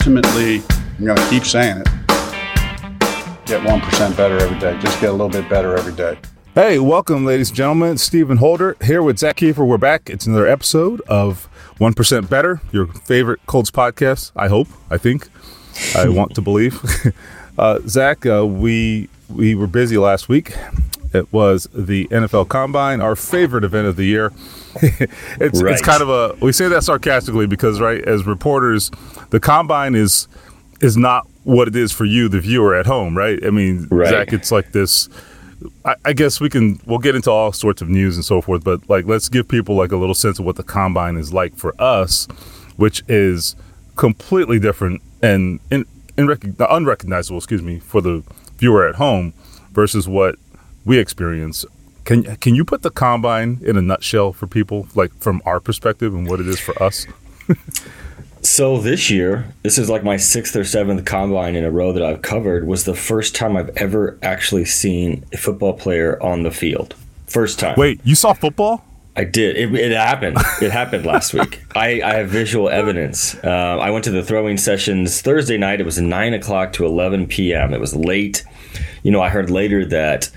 ultimately, I'm going to keep saying it. Get 1% better every day. Just get a little bit better every day. Hey, welcome, ladies and gentlemen. Stephen Holder here with Zach Keefer. We're back. It's another episode of 1% Better, your favorite Colts podcast. I hope, I think, I want to believe. uh, Zach, uh, we we were busy last week. It was the NFL Combine, our favorite event of the year. it's, right. it's kind of a we say that sarcastically because right as reporters, the Combine is is not what it is for you, the viewer at home, right? I mean, right. Zach, it's like this. I, I, guess we can we'll get into all sorts of news and so forth, but like let's give people like a little sense of what the combine is like for us, which is completely different and in, in rec- unrecognizable, excuse me, for the viewer at home versus what we experience. Can can you put the combine in a nutshell for people, like from our perspective and what it is for us? So this year, this is like my sixth or seventh combine in a row that I've covered. Was the first time I've ever actually seen a football player on the field. First time. Wait, you saw football? I did. It, it happened. It happened last week. I, I, have visual evidence. Uh, I went to the throwing sessions Thursday night. It was nine o'clock to eleven p.m. It was late. You know, I heard later that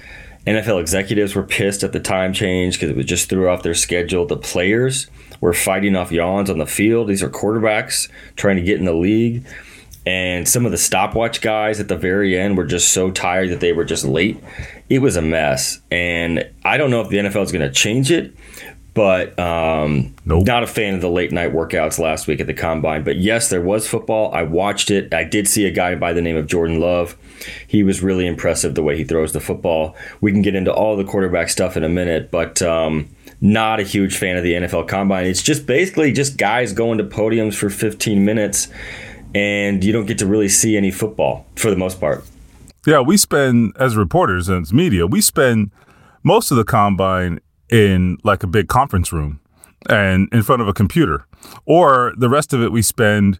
NFL executives were pissed at the time change because it just threw off their schedule. The players were fighting off yawns on the field. These are quarterbacks trying to get in the league. And some of the stopwatch guys at the very end were just so tired that they were just late. It was a mess. And I don't know if the NFL is going to change it, but um, nope. not a fan of the late night workouts last week at the combine. But yes, there was football. I watched it. I did see a guy by the name of Jordan Love. He was really impressive the way he throws the football. We can get into all the quarterback stuff in a minute, but um, not a huge fan of the NFL Combine. It's just basically just guys going to podiums for 15 minutes, and you don't get to really see any football for the most part. Yeah, we spend as reporters and as media, we spend most of the combine in like a big conference room and in front of a computer, or the rest of it we spend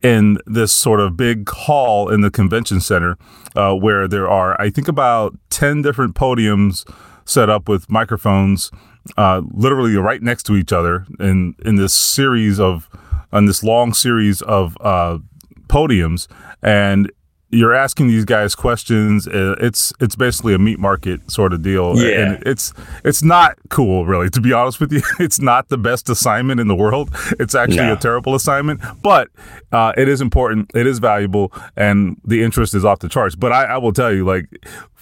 in this sort of big hall in the convention center uh, where there are, I think, about 10 different podiums set up with microphones uh, literally right next to each other in in this series of on this long series of uh, podiums, and you're asking these guys questions. Uh, it's it's basically a meat market sort of deal, yeah. and it's it's not cool, really. To be honest with you, it's not the best assignment in the world. It's actually no. a terrible assignment, but uh, it is important. It is valuable, and the interest is off the charts. But I, I will tell you, like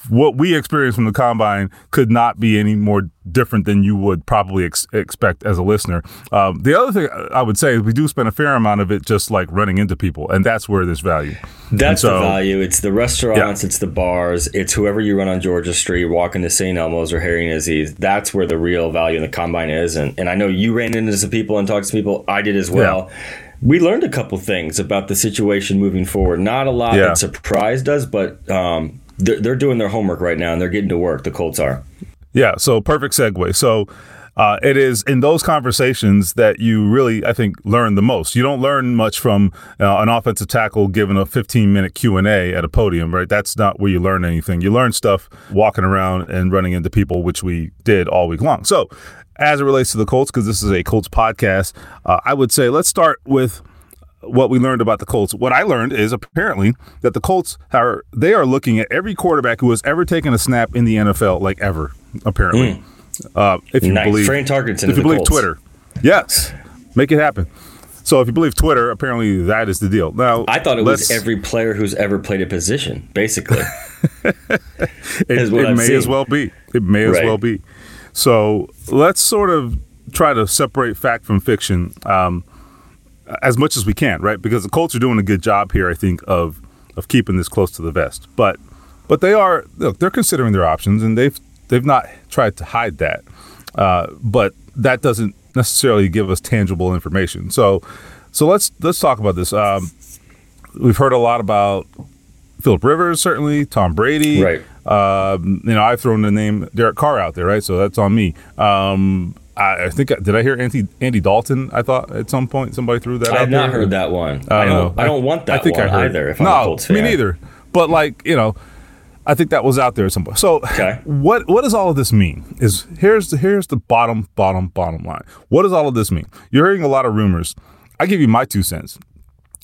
what we experienced from the combine could not be any more different than you would probably ex- expect as a listener. Um, the other thing I would say is we do spend a fair amount of it just like running into people, and that's where there's value. That's so, the value. It's the restaurants, yeah. it's the bars, it's whoever you run on Georgia Street, walking to St. Elmo's or Harry and Izzy's. That's where the real value in the combine is. And, and I know you ran into some people and talked to people. I did as well. Yeah we learned a couple things about the situation moving forward. Not a lot yeah. that surprised us, but um, they're, they're doing their homework right now and they're getting to work. The Colts are. Yeah. So perfect segue. So uh, it is in those conversations that you really, I think, learn the most. You don't learn much from uh, an offensive tackle giving a 15 minute Q and A at a podium, right? That's not where you learn anything. You learn stuff walking around and running into people, which we did all week long. So, as it relates to the Colts, because this is a Colts podcast, uh, I would say let's start with what we learned about the Colts. What I learned is apparently that the Colts are they are looking at every quarterback who has ever taken a snap in the NFL, like ever. Apparently, mm. uh, if you nice. believe Fran Tarkenton if you believe Colts. Twitter, yes, make it happen. So if you believe Twitter, apparently that is the deal. Now I thought it was every player who's ever played a position, basically. it, it may seen. as well be. It may as right. well be. So let's sort of try to separate fact from fiction. Um, as much as we can, right? Because the Colts are doing a good job here, I think, of of keeping this close to the vest. But but they are look, they're considering their options, and they've they've not tried to hide that. Uh, but that doesn't necessarily give us tangible information. So so let's let's talk about this. Um, we've heard a lot about Philip Rivers, certainly Tom Brady. Right. Um, you know, I've thrown the name Derek Carr out there, right? So that's on me. Um, I, I think did I hear Andy Andy Dalton? I thought at some point somebody threw that. Out. I have not there. heard that one. I, I don't. Know. I don't want that. I think I heard. either. If no, I'm a Colts fan. me neither. But like you know, I think that was out there at some point. So okay. what what does all of this mean? Is here's the here's the bottom bottom bottom line. What does all of this mean? You're hearing a lot of rumors. I give you my two cents.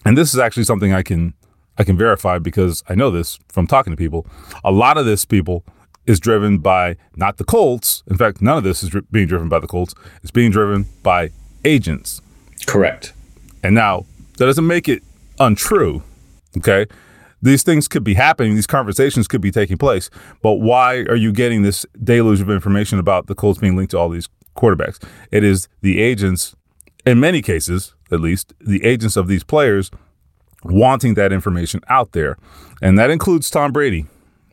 and this is actually something I can I can verify because I know this from talking to people. A lot of this people is driven by not the Colts. In fact, none of this is dri- being driven by the Colts. It's being driven by agents. Correct. And now that doesn't make it untrue. Okay. These things could be happening, these conversations could be taking place, but why are you getting this deluge of information about the Colts being linked to all these quarterbacks? It is the agents, in many cases, at least, the agents of these players wanting that information out there. And that includes Tom Brady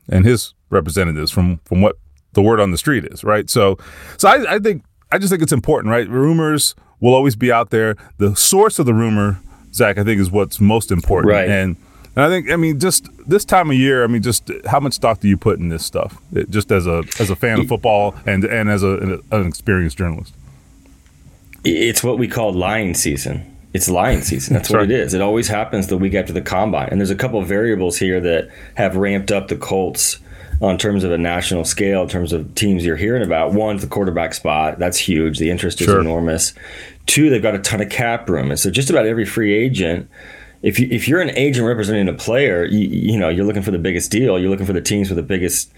and his representatives from from what the word on the street is, right? So so I, I think I just think it's important, right? Rumors will always be out there. The source of the rumor, Zach, I think is what's most important. Right. And and I think I mean just this time of year, I mean just how much stock do you put in this stuff? It, just as a as a fan of football and and as a, an experienced journalist. It's what we call lying season. It's lion season. That's, what right. it is. It always happens the week after the combine. And there's a couple of variables here that have ramped up the Colts on terms of a national scale, in terms of teams you're hearing about. One, the quarterback spot. That's huge. The interest is Sure. enormous. Two, they've got a ton of cap room. And so just about every free agent, if you if you're an agent representing a player, you, you know, you're looking for the biggest deal. You're looking for the teams with the biggest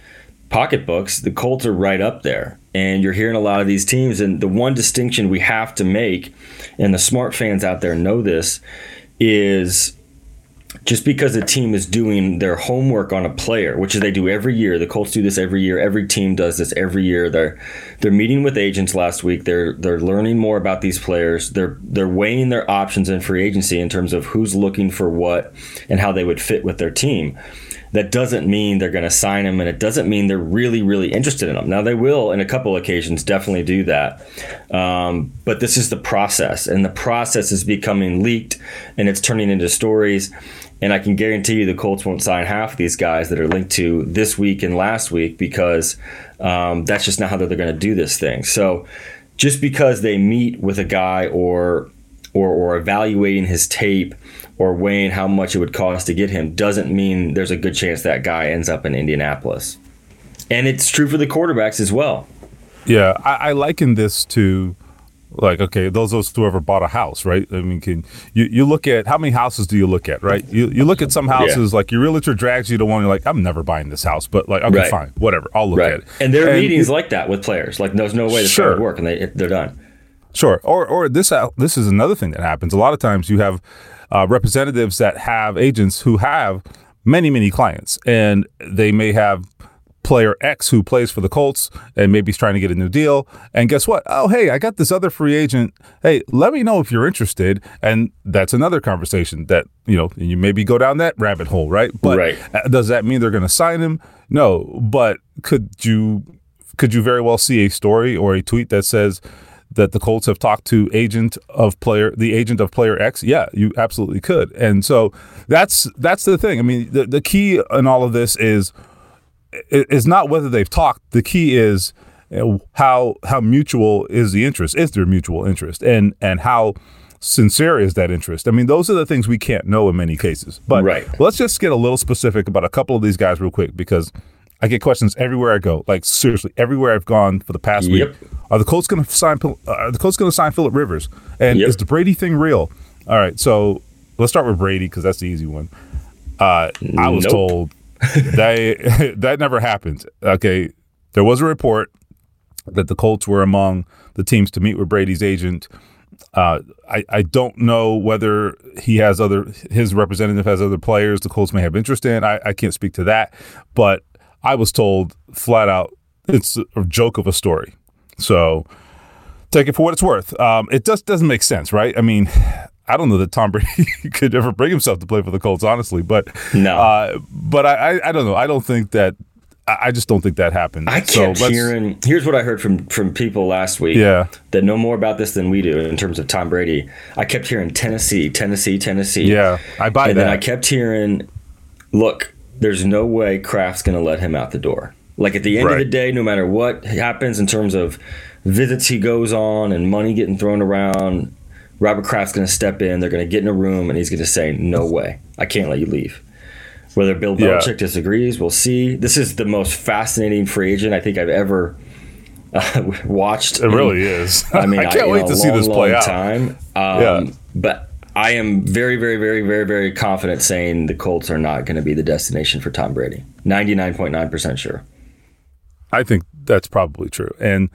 pocketbooks, the Colts are right up there. And you're hearing a lot of these teams. And the one distinction we have to make, and the smart fans out there know this, is just because a team is doing their homework on a player, which they do every year, the Colts do this every year. Every team does this every year. They're they're meeting with agents last week. They're they're learning more about these players. They're they're weighing their options in free agency in terms of who's looking for what and how they would fit with their team. That doesn't mean they're going to sign them, and it doesn't mean they're really, really interested in them. Now, they will, in a couple occasions, definitely do that. Um, but this is the process, and the process is becoming leaked, and it's turning into stories. And I can guarantee you the Colts won't sign half of these guys that are linked to this week and last week because um, that's just not how they're going to do this thing. So just because they meet with a guy or or, or evaluating his tape or weighing how much it would cost to get him doesn't mean there's a good chance that guy ends up in Indianapolis. And it's true for the quarterbacks as well. Yeah, I, I liken this to like okay, those us who ever bought a house, right? I mean, can you, you look at how many houses do you look at, right? You you look at some houses like your realtor drags you to one, you're like, I'm never buying this house, but like, okay, Right. fine, whatever, I'll look Right. at it. And there are And meetings like that with players. Like there's no way this Sure. would work and they they're done. Sure. Or or this uh, this is another thing that happens. A lot of times you have uh, representatives that have agents who have many many clients, and they may have player X who plays for the Colts and maybe he's trying to get a new deal. And guess what? Oh, hey, I got this other free agent. Hey, let me know if you're interested. And that's another conversation that you know you maybe go down that rabbit hole, right? But Right. uh, does that mean they're going to sign him? No. But could you could you very well see a story or a tweet that says that the Colts have talked to agent of player the agent of player X? Yeah, you absolutely could. And so that's that's the thing. I mean, the the key in all of this is is not whether they've talked. The key is how how mutual is the interest? Is there mutual interest? And and how sincere is that interest? I mean, those are the things we can't know in many cases. But Right. let's just get a little specific about a couple of these guys real quick because I get questions everywhere I go. Like seriously, everywhere I've gone for the past Yep. week. Are the Colts going to sign? Uh, Are the Colts going to sign Philip Rivers? And Yep. is the Brady thing real? All right, so let's start with Brady because that's the easy one. Uh, I was Nope. told that that never happened. Okay, there was a report that the Colts were among the teams to meet with Brady's agent. Uh, I, I don't know whether he has other his representative has other players the Colts may have interest in. I, I can't speak to that, but I was told flat out it's a joke of a story. So take it for what it's worth. Um, it just doesn't make sense, right? I mean, I don't know that Tom Brady could ever bring himself to play for the Colts, honestly. But No. uh, but I, I I don't know. I don't think that. I just don't think that happened. I kept let's- hearing. Here's what I heard from from people last week. Yeah. that know more about this than we do in terms of Tom Brady. I kept hearing Tennessee, Tennessee, Tennessee. Yeah, I buy and that. then I kept hearing, look, there's no way Kraft's going to let him out the door. Like at the end of the day, no matter what happens in terms of visits he goes on and money getting thrown around, Robert Kraft's going to step in. They're going to get in a room and he's going to say, "No way, I can't let you leave." Whether Bill Yeah. Belichick disagrees, we'll see. This is the most fascinating free agent I think I've ever uh, watched. It really is. I mean, I can't in wait to see this play long out. Time. Um, Yeah. But I am very, very, very, very, very confident saying the Colts are not going to be the destination for Tom Brady. Ninety nine point nine percent sure. I think that's probably true. And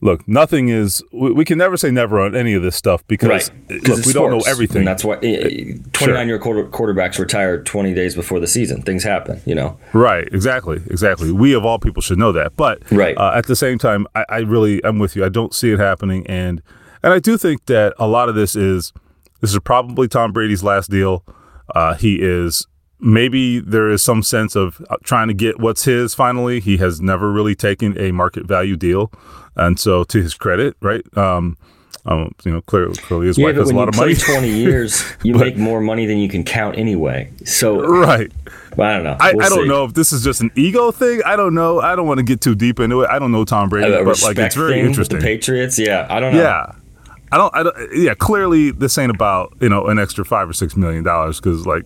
look, nothing is. We, we, can never say never on any of this stuff because right. look, we don't know everything. And that's why twenty-nine-year sure. quarterbacks retire twenty days before the season. Things happen, you know. Right. Exactly. Exactly. We of all people should know that. But right. Uh, at the same time, I, I really am with you. I don't see it happening, and and I do think that a lot of this is this is probably Tom Brady's last deal. Uh, he is maybe there is some sense of uh, trying to get what's his finally. He has never really taken a market value deal. And so, to his credit, right? Um, um, you know, clearly, clearly his yeah, wife has a lot of money. Twenty years, you but, make more money than you can count anyway. So, right. I don't know. I, we'll I don't know if this is just an ego thing. I don't know. I don't want to get too deep into it. I don't know Tom Brady, but like it's very interesting. the Patriots, yeah. I don't know. Yeah. I don't, I don't. Yeah, clearly this ain't about you know an extra five or six million dollars because like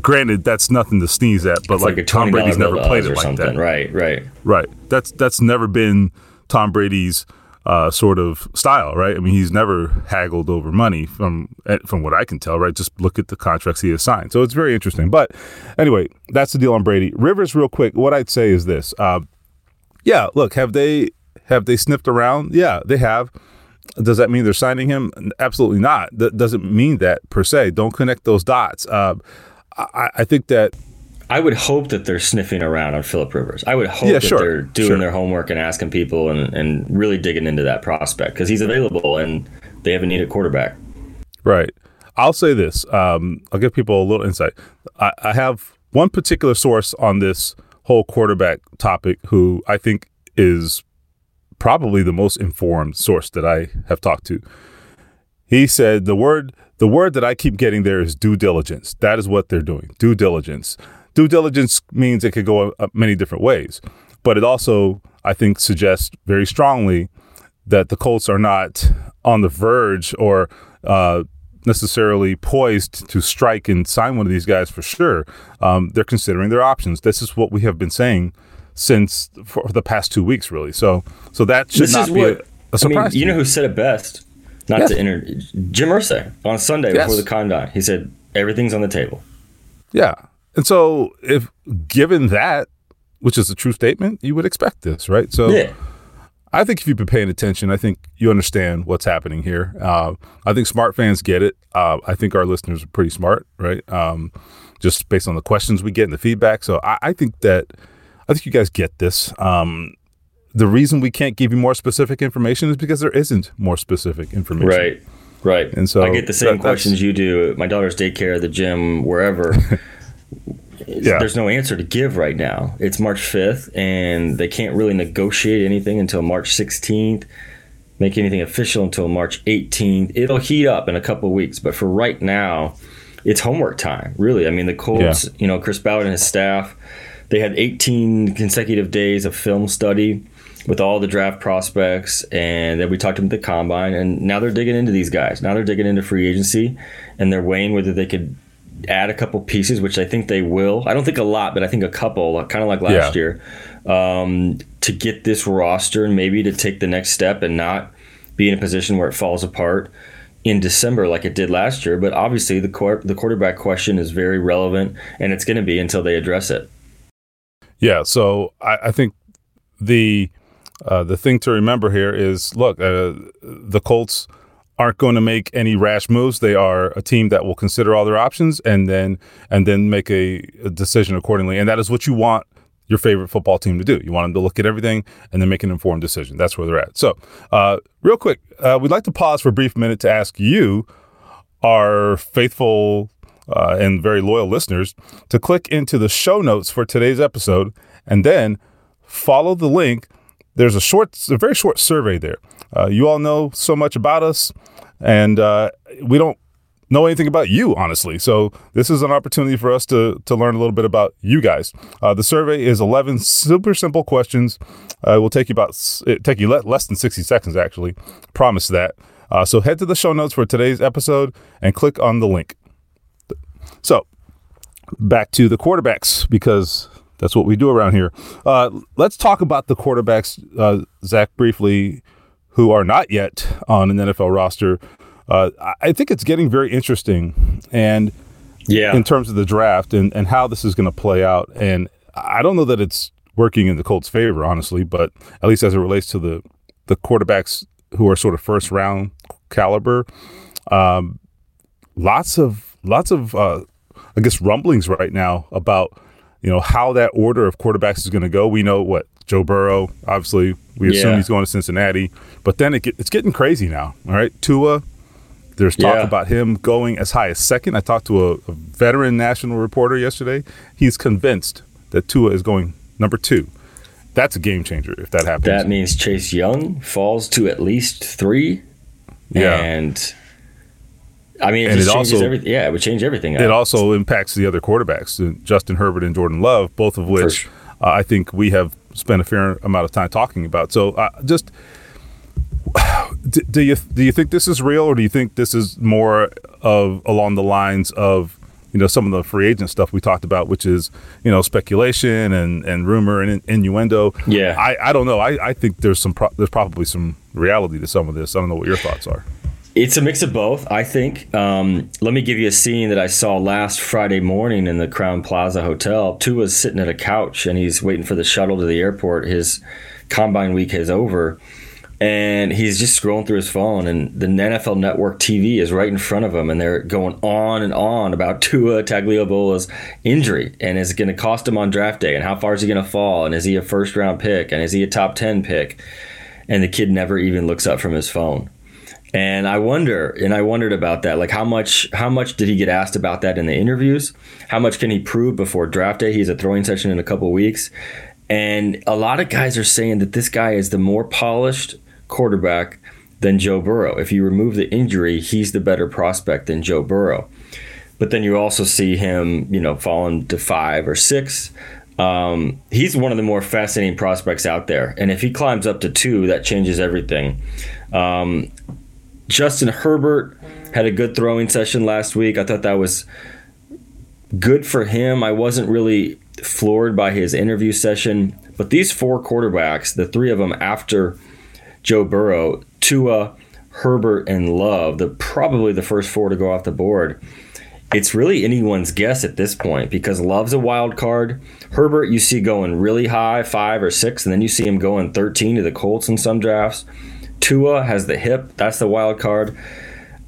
Granted, that's nothing to sneeze at, but like, like Tom Brady's never played it like something. that. Right, right, right. That's that's never been Tom Brady's uh, sort of style, right? I mean, he's never haggled over money from eh, from what I can tell, right? Just look at the contracts he has signed. So it's very interesting. But anyway, that's the deal on Brady. Rivers, real quick. What I'd say is this: uh, yeah, look, have they have they sniffed around? Yeah, they have. Does that mean they're signing him? Absolutely not. That doesn't mean that per se. Don't connect those dots. Uh, I, I think that I would hope that they're sniffing around on Philip Rivers. I would hope yeah, that sure, they're doing sure. their homework and asking people and, and really digging into that prospect because he's available and they have a needed quarterback. Right. I'll say this. Um, I'll give people a little insight. I, I have one particular source on this whole quarterback topic who I think is probably the most informed source that I have talked to. He said the word the word that I keep getting there is due diligence. That is what they're doing. Due diligence. Due diligence means it could go many different ways, but it also, I think, suggests very strongly that the Colts are not on the verge or uh, necessarily poised to strike and sign one of these guys for sure. Um, they're considering their options. This is what we have been saying since for the past two weeks, really. So, so that should this not be what, a, a surprise. I mean, you know who said it best? Not yes. to enter Jim Irsay on Sunday yes. before the combine. He said everything's on the table. Yeah, and so if given that, which is a true statement, you would expect this, right? So. Yeah. I think if you've been paying attention, I think you understand what's happening here. Uh, I think smart fans get it. Uh, I think our listeners are pretty smart, right? Um, just based on the questions we get and the feedback. So I, I think that I think you guys get this. Um, the reason we can't give you more specific information is because there isn't more specific information. Right. Right. And so I get the same that, questions you do. My daughter's daycare, the gym, wherever. yeah. There's no answer to give right now. It's March 5th, and they can't really negotiate anything until March 16th, make anything official until March 18th. It'll heat up in a couple weeks, but for right now, it's homework time, really. I mean, the Colts, yeah. you know, Chris Ballard and his staff, they had 18 consecutive days of film study with all the draft prospects, and then we talked to them at the combine, and now they're digging into these guys. Now they're digging into free agency, and they're weighing whether they could add a couple pieces, which I think they will. I don't think a lot, but I think a couple, kind of like last yeah. year, um, to get this roster and maybe to take the next step and not be in a position where it falls apart in December like it did last year. But obviously, the the quarterback question is very relevant, and it's going to be until they address it. Yeah, so I, I think the uh, the thing to remember here is look, uh, the Colts aren't going to make any rash moves. They are a team that will consider all their options and then and then make a, a, decision accordingly. And that is what you want your favorite football team to do. You want them to look at everything and then make an informed decision. That's where they're at. So, uh, real quick, uh, we'd like to pause for a brief minute to ask you, our faithful uh, and very loyal listeners, to click into the show notes for today's episode and then follow the link there's a short, a very short survey there. Uh, you all know so much about us, and uh, we don't know anything about you, honestly. So this is an opportunity for us to to learn a little bit about you guys. Uh, the survey is 11 super simple questions. Uh, it will take you about it take you le- less than 60 seconds, actually. Promise that. Uh, so head to the show notes for today's episode and click on the link. So back to the quarterbacks because that's what we do around here. Uh, let's talk about the quarterbacks, uh, Zach, briefly, who are not yet on an NFL roster. uh, I think it's getting very interesting, and yeah, in terms of the draft and and how this is going to play out. And I don't know that it's working in the Colts' favor, honestly, but at least as it relates to the the quarterbacks who are sort of first round caliber. Um, lots of lots of uh, I guess rumblings right now about you know how that order of quarterbacks is going to go. We know what Joe Burrow, obviously, we assume Yeah. he's going to Cincinnati, but then it get, it's getting crazy now. All right, Tua. There's talk Yeah. about him going as high as second. I talked to a, a veteran national reporter yesterday. He's convinced that Tua is going number two. That's a game changer if that happens. that means Chase Young falls to at least three. Yeah. and I mean, it And it changes also- everything. Yeah, it would change everything. it also impacts the other quarterbacks, uh, Justin Herbert and Jordan Love, both of which sure. uh, I think we have spent a fair amount of time talking about. So, uh, just do, do you do you think this is real, or do you think this is more of along the lines of you know some of the free agent stuff we talked about, which is you know speculation and, and rumor and innuendo? Yeah. I, I don't know. I, I think there's some pro- there's probably some reality to some of this. I don't know what your thoughts are. It's a mix of both, I think. Um, let me give you a scene that I saw last Friday morning in the Crowne Plaza Hotel. Tua's sitting at a couch and he's waiting for the shuttle to the airport. His combine week is over. And he's just scrolling through his phone, and the NFL Network TV is right in front of him, and they're going on and on about Tua Tagovailoa's injury, and is it going to cost him on draft day, and how far is he going to fall, and is he a first round pick, and is he a top ten pick? And the kid never even looks up from his phone. And I wonder, and I wondered about that. Like how much how much did he get asked about that in the interviews? How much can he prove before draft day? He's a throwing session in a couple weeks. And a lot of guys are saying that this guy is the more polished quarterback than Joe Burrow. If you remove the injury, he's the better prospect than Joe Burrow. But then you also see him, you know, falling to five or six. Um, he's one of the more fascinating prospects out there. And if he climbs up to two, that changes everything. Um, Justin Herbert had a good throwing session last week. I thought that was good for him. I wasn't really floored by his interview session, but these four quarterbacks, the three of them after Joe Burrow, Tua, Herbert, and Love, the probably the first four to go off the board. It's really anyone's guess at this point because Love's a wild card. Herbert, you see going really high, five or six, and then you see him going 13 to the Colts in some drafts. Tua has the hip, that's the wild card.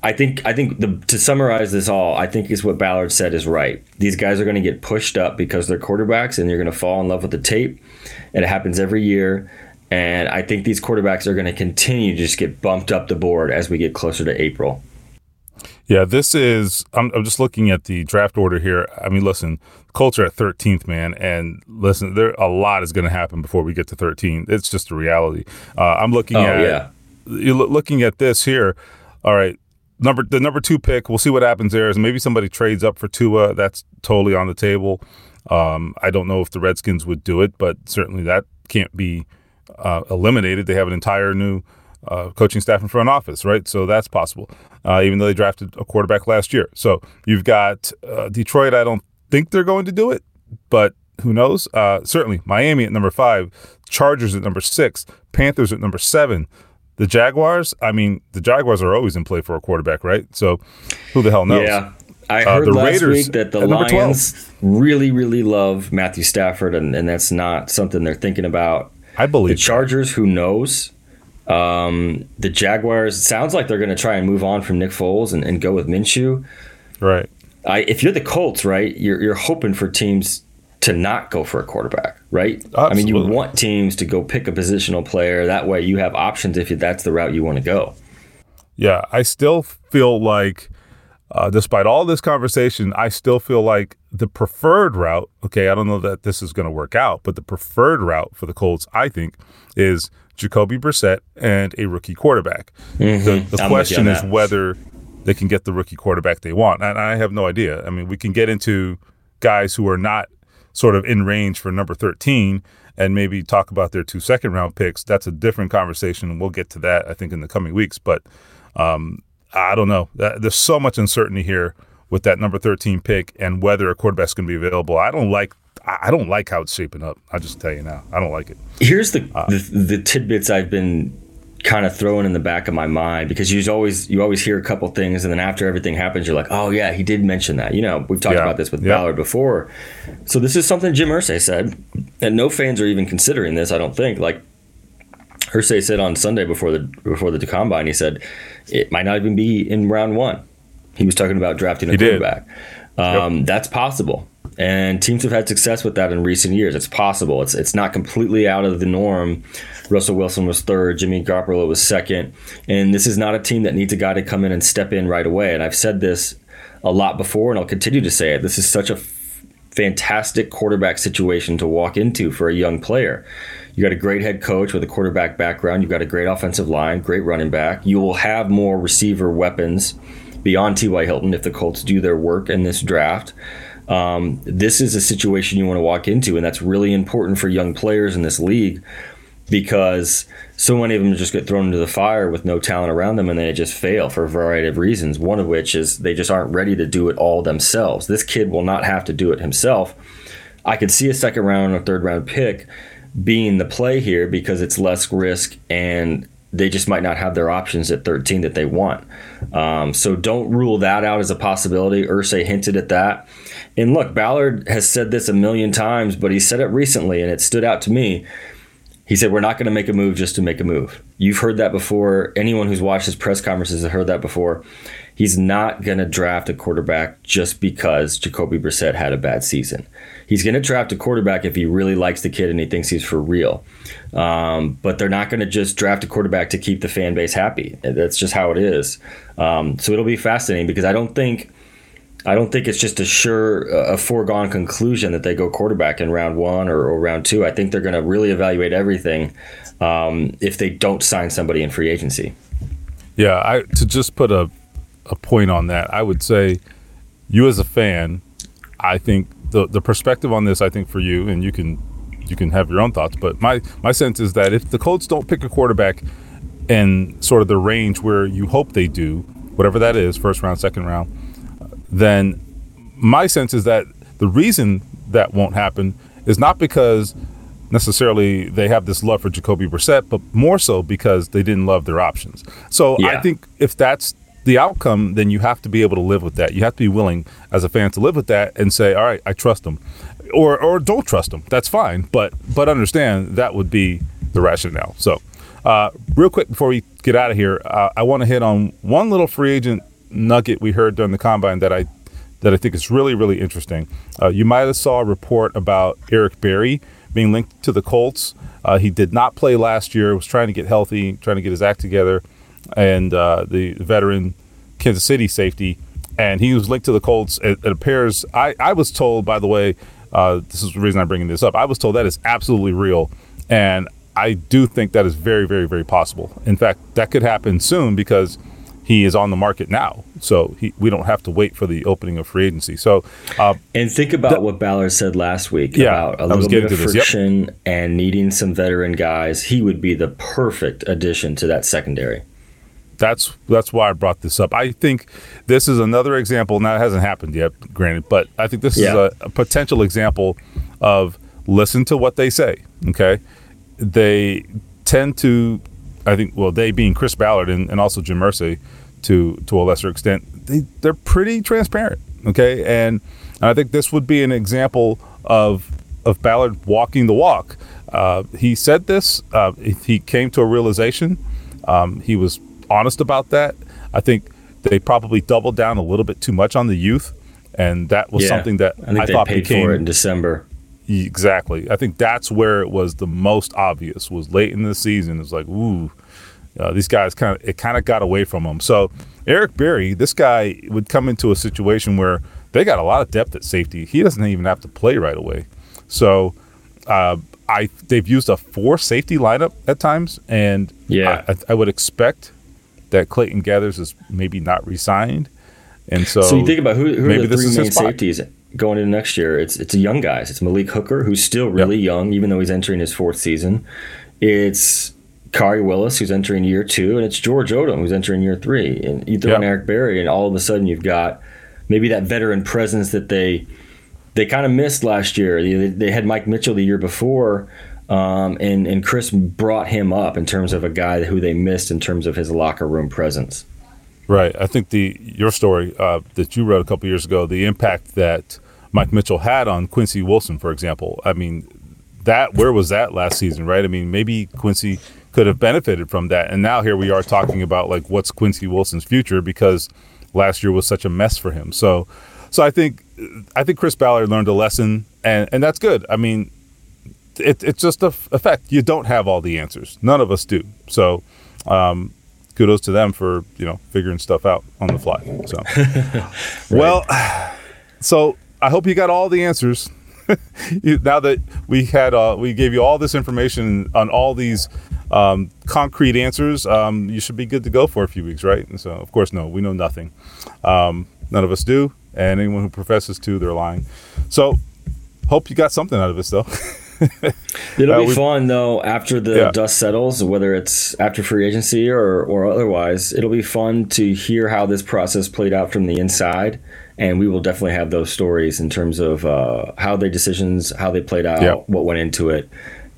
I think I think the, to summarize this all, I think is what Ballard said is right. These guys are going to get pushed up because they're quarterbacks, and you're going to fall in love with the tape. And it happens every year. And I think these quarterbacks are going to continue to just get bumped up the board as we get closer to April. Yeah, this is. I'm, I'm just looking at the draft order here. I mean, listen, Colts are at 13th, man, and listen, there a lot is going to happen before we get to 13. It's just a reality. Uh, I'm looking Oh, at yeah. Looking at this here. All right, number the number two pick. We'll see what happens there. Is maybe somebody trades up for Tua. That's totally on the table. Um, I don't know if the Redskins would do it, but certainly that can't be uh, eliminated. They have an entire new uh, coaching staff and front office, right? So that's possible. Uh, even though they drafted a quarterback last year, so you've got uh, Detroit. I don't think they're going to do it, but who knows? Uh, certainly, Miami at number five, Chargers at number six, Panthers at number seven. The Jaguars. I mean, the Jaguars are always in play for a quarterback, right? So who the hell knows? Yeah. I Uh, heard the last Raiders week that the at number 12. Lions really, really love Matthew Stafford, and, and that's not something they're thinking about. I believe The. Chargers, who knows? Um, the Jaguars, it sounds like they're going to try and move on from Nick Foles and, and go with Minshew. right. I, if you're the Colts, right, you're, you're hoping for teams to not go for a quarterback, right? I mean, you want teams to go pick a positional player. That way you have options if that's the route you want to go. Yeah, I still feel like, uh, despite all this conversation, I still feel like the preferred route. Okay, I don't know that this is going to work out, but the preferred route for the Colts, I think, is Jacoby Brissett and a rookie quarterback. The, the Mm-hmm. With you question is whether they can get the rookie quarterback they want, and I have no idea. I mean, we can get into guys who are not sort of in range for number thirteen. And maybe talk about their two second round picks. That's a different conversation. We'll get to that, I think, in the coming weeks. But um, I don't know. There's so much uncertainty here with that number 13 pick and whether a quarterback's going to be available. I don't like. I I don't like how it's shaping up. I'll just tell you now. I don't like it. Here's the, the the tidbits I've been kind of throwing in the back of my mind because you always you always hear a couple things and then after everything happens you're like oh yeah he did mention that. You know we've talked Yeah. about this with Yeah. Ballard before. So this is something Jim Irsay said and no fans are even considering this I don't think. Like Irsay said on Sunday before the before the combine he said it might not even be in round one. He was talking about drafting a He quarterback um, that's possible. And teams have had success with that in recent years. It's possible. It's it's not completely out of the norm Russell Wilson was third, Jimmy Garoppolo was second, and this is not a team that needs a guy to come in and step in right away. And I've said this a lot before, and I'll continue to say it. This is such a f- fantastic quarterback situation to walk into for a young player. You got a great head coach with a quarterback background. You've got a great offensive line, great running back. You will have more receiver weapons beyond T.Y. Hilton if the Colts do their work in this draft. Um, this is a situation you want to walk into, and that's really important for young players in this league because so many of them just get thrown into the fire with no talent around them and they just fail for a variety of reasons. One of which is they just aren't ready to do it all themselves. This kid will not have to do it himself. I could see a second round or third round pick being the play here because it's less risk and they just might not have their options at 13 that they want. Um, so don't rule that out as a possibility. Irsay hinted at that. And look, Ballard has said this a million times, but he said it recently and it stood out to me. He said, We're not going to make a move just to make a move. You've heard that before. Anyone who's watched his press conferences has heard that before. He's not going to draft a quarterback just because Jacoby Brissett had a bad season. He's going to draft a quarterback if he really likes the kid and he thinks he's for real. Um, but they're not going to just draft a quarterback to keep the fan base happy. That's just how it is. Um, so it'll be fascinating because I don't think. I don't think it's just a sure, a foregone conclusion that they go quarterback in round one or, or round two. I think they're going to really evaluate everything um, if they don't sign somebody in free agency. Yeah, I to just put a a point on that, I would say you as a fan, I think the the perspective on this, I think for you, and you can you can have your own thoughts, but my my sense is that if the Colts don't pick a quarterback in sort of the range where you hope they do, whatever that is, first round, second round, then my sense is that the reason that won't happen is not because necessarily they have this love for Jacoby Brissett, but more so because they didn't love their options. So I think if that's the outcome, then you have to be able to live with that. You have to be willing as a fan to live with that and say, "All right, I trust them," or or don't trust them. That's fine, but but understand that would be the rationale. So, uh, real quick before we get out of here, uh, I want to hit on one little free agent nugget we heard during the combine that I that I think is really really interesting. Uh, you might have saw a report about Eric Berry being linked to the Colts. Uh, he did not play last year. Was trying to get healthy, trying to get his act together, and uh, the veteran Kansas City safety, and he was linked to the Colts. It, it appears. I, I was told, by the way, uh, this is the reason I'm bringing this up. I was told that is absolutely real, and I do think that is very, very, very possible. In fact, that could happen soon because he is on the market now. So he, we don't have to wait for the opening of free agency. So uh, And think about what Ballard said last week Yeah, about a little bit of this, yep. friction and needing some veteran guys. He would be the perfect addition to that secondary. that's that's why I brought this up. I think this is another example. Now it hasn't happened yet, granted, but I think this Yeah. is a, a potential example of listen to what they say. Okay, they tend to, I think, well, they being Chris Ballard and, and also Jim Irsay, to to a lesser extent, they they're pretty transparent. Okay, and I think this would be an example of of Ballard walking the walk. Uh, he said this. Uh, he came to a realization. Um, he was honest about that. I think they probably doubled down a little bit too much on the youth, and that was Yeah. something that I I they thought paid became for it in December. Exactly. I think that's where it was the most obvious. Was late in the season. It's like, ooh, uh, these guys kind of it kind of got away from them. So Eric Berry, this guy would come into a situation where they got a lot of depth at safety. He doesn't even have to play right away. So uh, I they've used a four safety lineup at times, and Yeah. I, I would expect that Clayton Geathers is maybe not re-signed, and so, So you think about who, who maybe are the this three is main safeties going into next year? It's it's a young guys. It's Malik Hooker, who's still really young, even though he's entering his fourth season. It's Khari Willis, who's entering year two, and it's George Odum, who's entering year three. And you throw in Eric Berry, and all of a sudden you've got maybe that veteran presence that they they kind of missed last year. They, they had Mike Mitchell the year before, Um, and and Chris brought him up in terms of a guy who they missed in terms of his locker room presence. Right. I think the your story uh, that you wrote a couple years ago, the impact that Mike Mitchell had on Quincy Wilson, for example. I mean, that where was that last season, right? I mean, maybe Quincy could have benefited from that, and now here we are talking about like what's Quincy Wilson's future because last year was such a mess for him. So, so I think I think Chris Ballard learned a lesson, and and that's good. I mean, it, it's just a, f- a fact. You don't have all the answers. None of us do. So. Um, kudos to them for you know figuring stuff out on the fly. So, right. well, so I hope you got all the answers. you, now that we had, uh, we gave you all this information on all these um, concrete answers, um, you should be good to go for a few weeks, right? And so, of course, no, we know nothing. Um, none of us do, and anyone who professes to, they're lying. So, hope you got something out of this, though. It'll uh, be fun though after the yeah. dust settles, whether it's after free agency or or otherwise. It'll be fun to hear how this process played out from the inside, and we will definitely have those stories in terms of uh, how their decisions, how they played out, yeah. what went into it,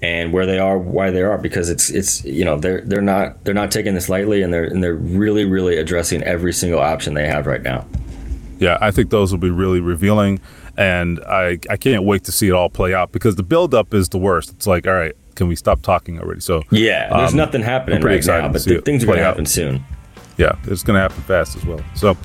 and where they are, why they are. Because it's it's you know they're they're not they're not taking this lightly, and they're and they're really really addressing every single option they have right now. Yeah, I think those will be really revealing and I I can't wait to see it all play out because the buildup is the worst. It's like, all right, can we stop talking already? So yeah, there's um, nothing happening right now, but the, things are going to happen soon. Yeah, it's going to happen fast as well. So.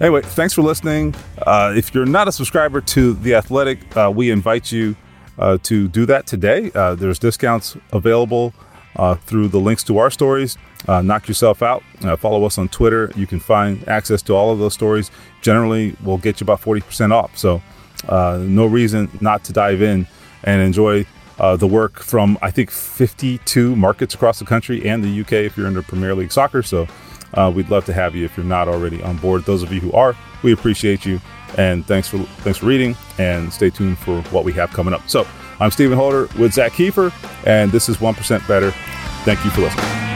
Anyway, thanks for listening. Uh, if you're not a subscriber to The Athletic, uh, we invite you uh, to do that today. Uh, there's discounts available uh, through the links to our stories. Uh, knock yourself out. follow us on Twitter. You can find access to all of those stories. Generally, we'll get you about 40% off. So no reason not to dive in and enjoy uh, the work from I think 52 markets across the country and the UK if you're into Premier League soccer. So uh, we'd love to have you if you're not already on board. Those of you who are, we appreciate you and thanks for thanks for reading and stay tuned for what we have coming up. So I'm Stephen Holder with Zach Keefer and this is One Percent Better. Thank you for listening.